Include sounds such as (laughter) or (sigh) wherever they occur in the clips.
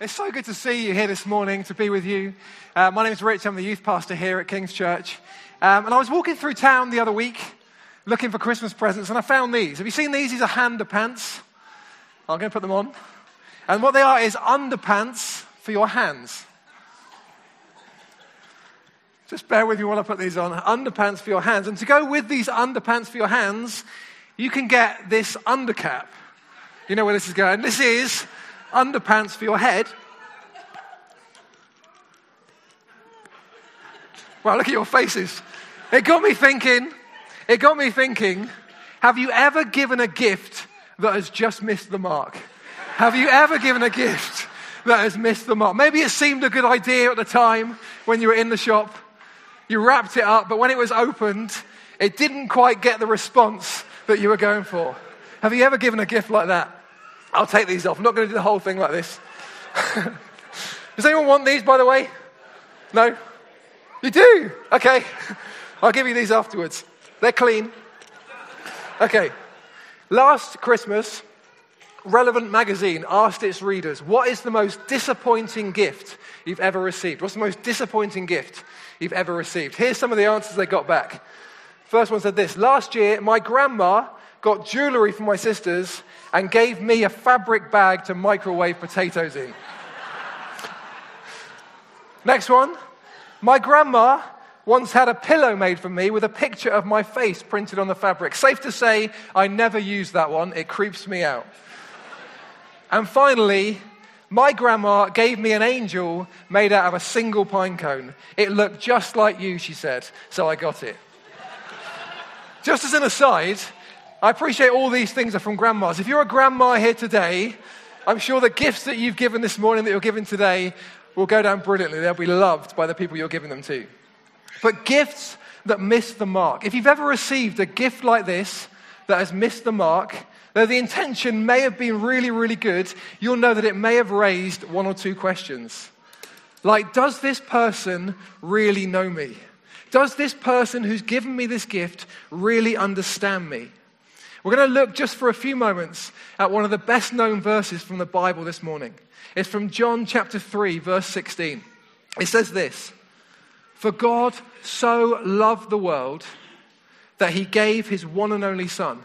It's so good to see you here this morning, to be with you. Uh, my name is Rich, I'm the youth pastor here at King's Church. Um, and I was walking through town the other week looking for Christmas presents, and I found these. Have you seen these? These are hander pants. I'm going to put them on. And what they are is underpants for your hands. Just bear with me while I put these on. Underpants for your hands. And to go with these underpants for your hands, you can get this undercap. You know where this is going. This is underpants for your head. Wow, look at your faces. It got me thinking, it got me thinking, have you ever given a gift that has just missed the mark? Have you ever given a gift that has missed the mark? Maybe it seemed a good idea at the time when you were in the shop. You wrapped it up, but when it was opened, it didn't quite get the response that you were going for. Have you ever given a gift like that? I'll take these off. I'm not going to do the whole thing like this. (laughs) Does anyone want these, by the way? No? You do? Okay. (laughs) I'll give you these afterwards. They're clean. Okay. Last Christmas, Relevant magazine asked its readers, What is the most disappointing gift you've ever received? What's the most disappointing gift you've ever received? Here's some of the answers they got back. First one said this Last year, my grandma got jewelry for my sisters and gave me a fabric bag to microwave potatoes in. Next one. My grandma once had a pillow made for me with a picture of my face printed on the fabric. Safe to say, I never used that one. It creeps me out. And finally, my grandma gave me an angel made out of a single pine cone. It looked just like you, she said, so I got it. just as an aside, I appreciate all these things are from grandmas. If you're a grandma here today, I'm sure the gifts that you've given this morning, that you're giving today, will go down brilliantly. They'll be loved by the people you're giving them to. But gifts that miss the mark. If you've ever received a gift like this that has missed the mark, though the intention may have been really, really good, you'll know that it may have raised one or two questions. Like, does this person really know me? Does this person who's given me this gift really understand me? We're going to look just for a few moments at one of the best known verses from the Bible this morning. It's from John chapter 3, verse 16. It says this For God so loved the world that he gave his one and only Son,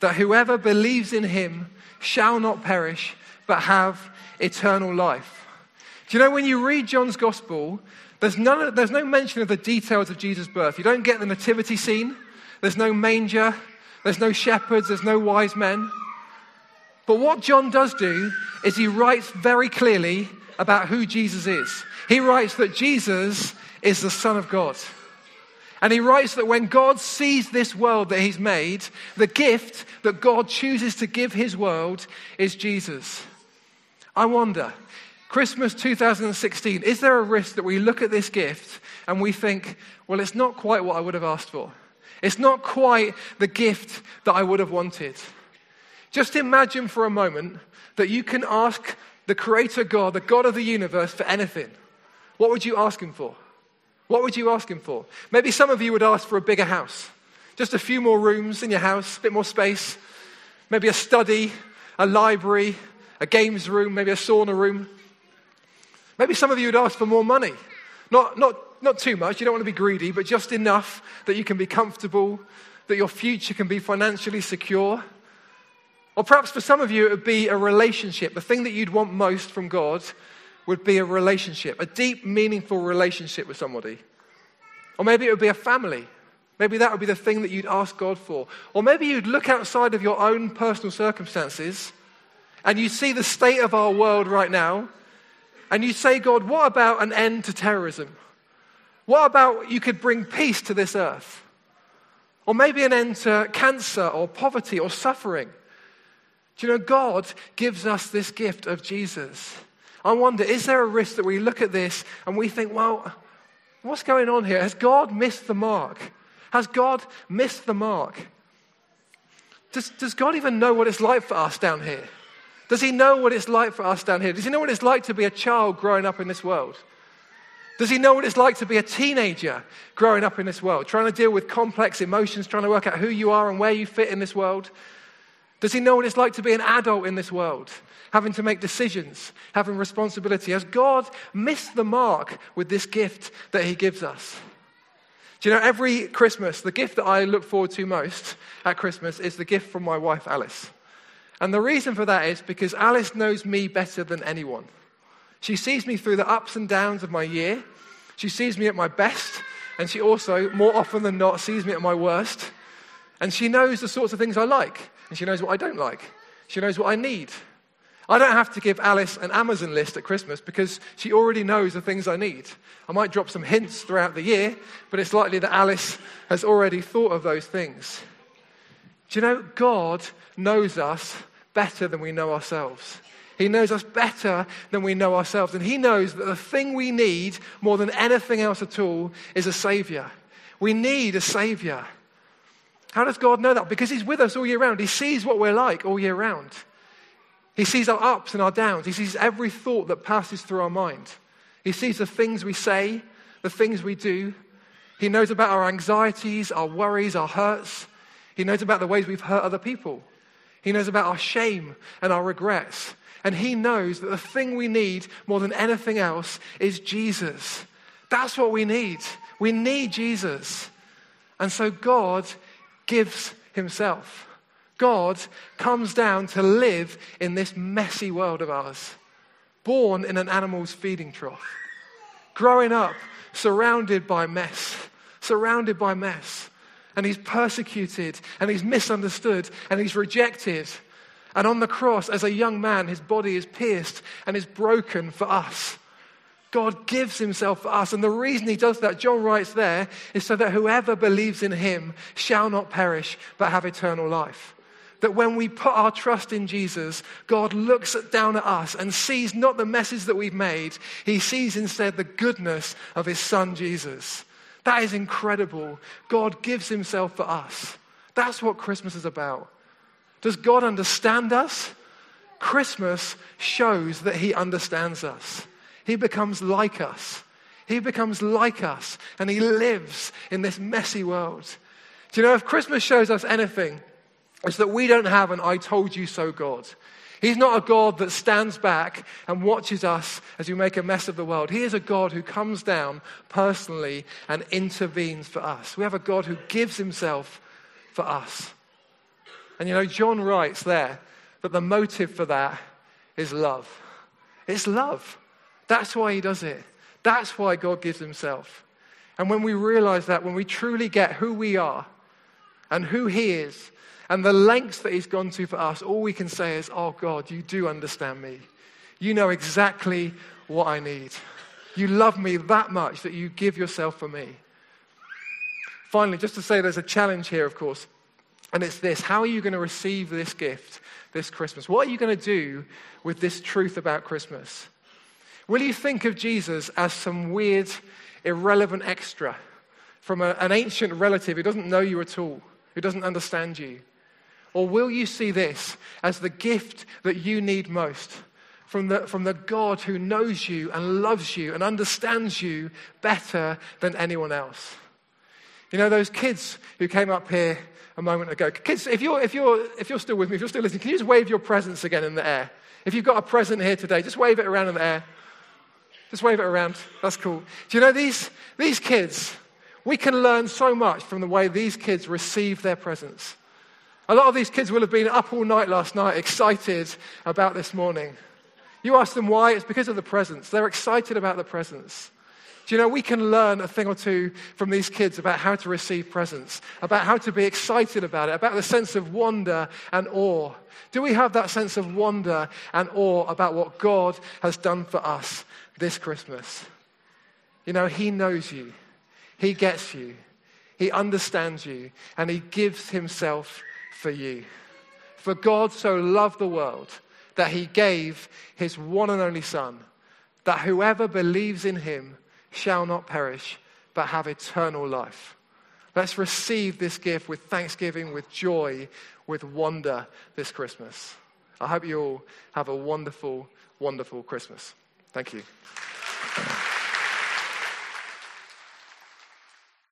that whoever believes in him shall not perish, but have eternal life. Do you know when you read John's gospel, there's, none, there's no mention of the details of Jesus' birth. You don't get the nativity scene, there's no manger, there's no shepherds, there's no wise men. But what John does do is he writes very clearly about who Jesus is. He writes that Jesus is the Son of God. And he writes that when God sees this world that he's made, the gift that God chooses to give his world is Jesus. I wonder, Christmas 2016, is there a risk that we look at this gift and we think, well, it's not quite what I would have asked for? It's not quite the gift that I would have wanted. Just imagine for a moment that you can ask the Creator God, the God of the universe, for anything. What would you ask Him for? What would you ask Him for? Maybe some of you would ask for a bigger house, just a few more rooms in your house, a bit more space, maybe a study, a library, a games room, maybe a sauna room. Maybe some of you would ask for more money. Not, not not too much, you don't want to be greedy, but just enough that you can be comfortable, that your future can be financially secure. Or perhaps for some of you, it would be a relationship. The thing that you'd want most from God would be a relationship, a deep, meaningful relationship with somebody. Or maybe it would be a family. Maybe that would be the thing that you'd ask God for. Or maybe you'd look outside of your own personal circumstances and you see the state of our world right now and you say, God, what about an end to terrorism? What about you could bring peace to this earth? Or maybe an end to cancer or poverty or suffering. Do you know, God gives us this gift of Jesus. I wonder, is there a risk that we look at this and we think, well, what's going on here? Has God missed the mark? Has God missed the mark? Does, does God even know what it's like for us down here? Does He know what it's like for us down here? Does He know what it's like to be a child growing up in this world? Does he know what it's like to be a teenager growing up in this world, trying to deal with complex emotions, trying to work out who you are and where you fit in this world? Does he know what it's like to be an adult in this world? Having to make decisions, having responsibility. Has God missed the mark with this gift that he gives us? Do you know, every Christmas, the gift that I look forward to most at Christmas is the gift from my wife, Alice. And the reason for that is because Alice knows me better than anyone. She sees me through the ups and downs of my year. She sees me at my best, and she also, more often than not, sees me at my worst. And she knows the sorts of things I like, and she knows what I don't like. She knows what I need. I don't have to give Alice an Amazon list at Christmas because she already knows the things I need. I might drop some hints throughout the year, but it's likely that Alice has already thought of those things. Do you know, God knows us better than we know ourselves. He knows us better than we know ourselves. And He knows that the thing we need more than anything else at all is a Savior. We need a Savior. How does God know that? Because He's with us all year round. He sees what we're like all year round. He sees our ups and our downs. He sees every thought that passes through our mind. He sees the things we say, the things we do. He knows about our anxieties, our worries, our hurts. He knows about the ways we've hurt other people. He knows about our shame and our regrets. And He knows that the thing we need more than anything else is Jesus. That's what we need. We need Jesus. And so God gives Himself. God comes down to live in this messy world of ours, born in an animal's feeding trough, growing up surrounded by mess, surrounded by mess. And he's persecuted and he's misunderstood and he's rejected. And on the cross, as a young man, his body is pierced and is broken for us. God gives himself for us. And the reason he does that, John writes there, is so that whoever believes in him shall not perish but have eternal life that when we put our trust in Jesus, God looks down at us and sees not the messes that we've made, He sees instead the goodness of His Son Jesus. That is incredible. God gives Himself for us. That's what Christmas is about. Does God understand us? Christmas shows that He understands us. He becomes like us. He becomes like us and He lives in this messy world. Do you know, if Christmas shows us anything, it's that we don't have an I told you so God. He's not a God that stands back and watches us as we make a mess of the world. He is a God who comes down personally and intervenes for us. We have a God who gives himself for us. And you know, John writes there that the motive for that is love. It's love. That's why he does it. That's why God gives himself. And when we realize that, when we truly get who we are and who he is, and the lengths that he's gone to for us, all we can say is, Oh God, you do understand me. You know exactly what I need. You love me that much that you give yourself for me. Finally, just to say there's a challenge here, of course, and it's this How are you going to receive this gift this Christmas? What are you going to do with this truth about Christmas? Will you think of Jesus as some weird, irrelevant extra from a, an ancient relative who doesn't know you at all, who doesn't understand you? Or will you see this as the gift that you need most from the, from the God who knows you and loves you and understands you better than anyone else? You know, those kids who came up here a moment ago. Kids, if you're, if you're, if you're still with me, if you're still listening, can you just wave your presents again in the air? If you've got a present here today, just wave it around in the air. Just wave it around. That's cool. Do you know these, these kids? We can learn so much from the way these kids receive their presents. A lot of these kids will have been up all night last night, excited about this morning. You ask them why, it's because of the presents. They're excited about the presents. Do you know, we can learn a thing or two from these kids about how to receive presents, about how to be excited about it, about the sense of wonder and awe. Do we have that sense of wonder and awe about what God has done for us this Christmas? You know, He knows you, He gets you, He understands you, and He gives Himself for you. For God so loved the world that he gave his one and only Son, that whoever believes in him shall not perish, but have eternal life. Let's receive this gift with thanksgiving, with joy, with wonder this Christmas. I hope you all have a wonderful, wonderful Christmas. Thank you.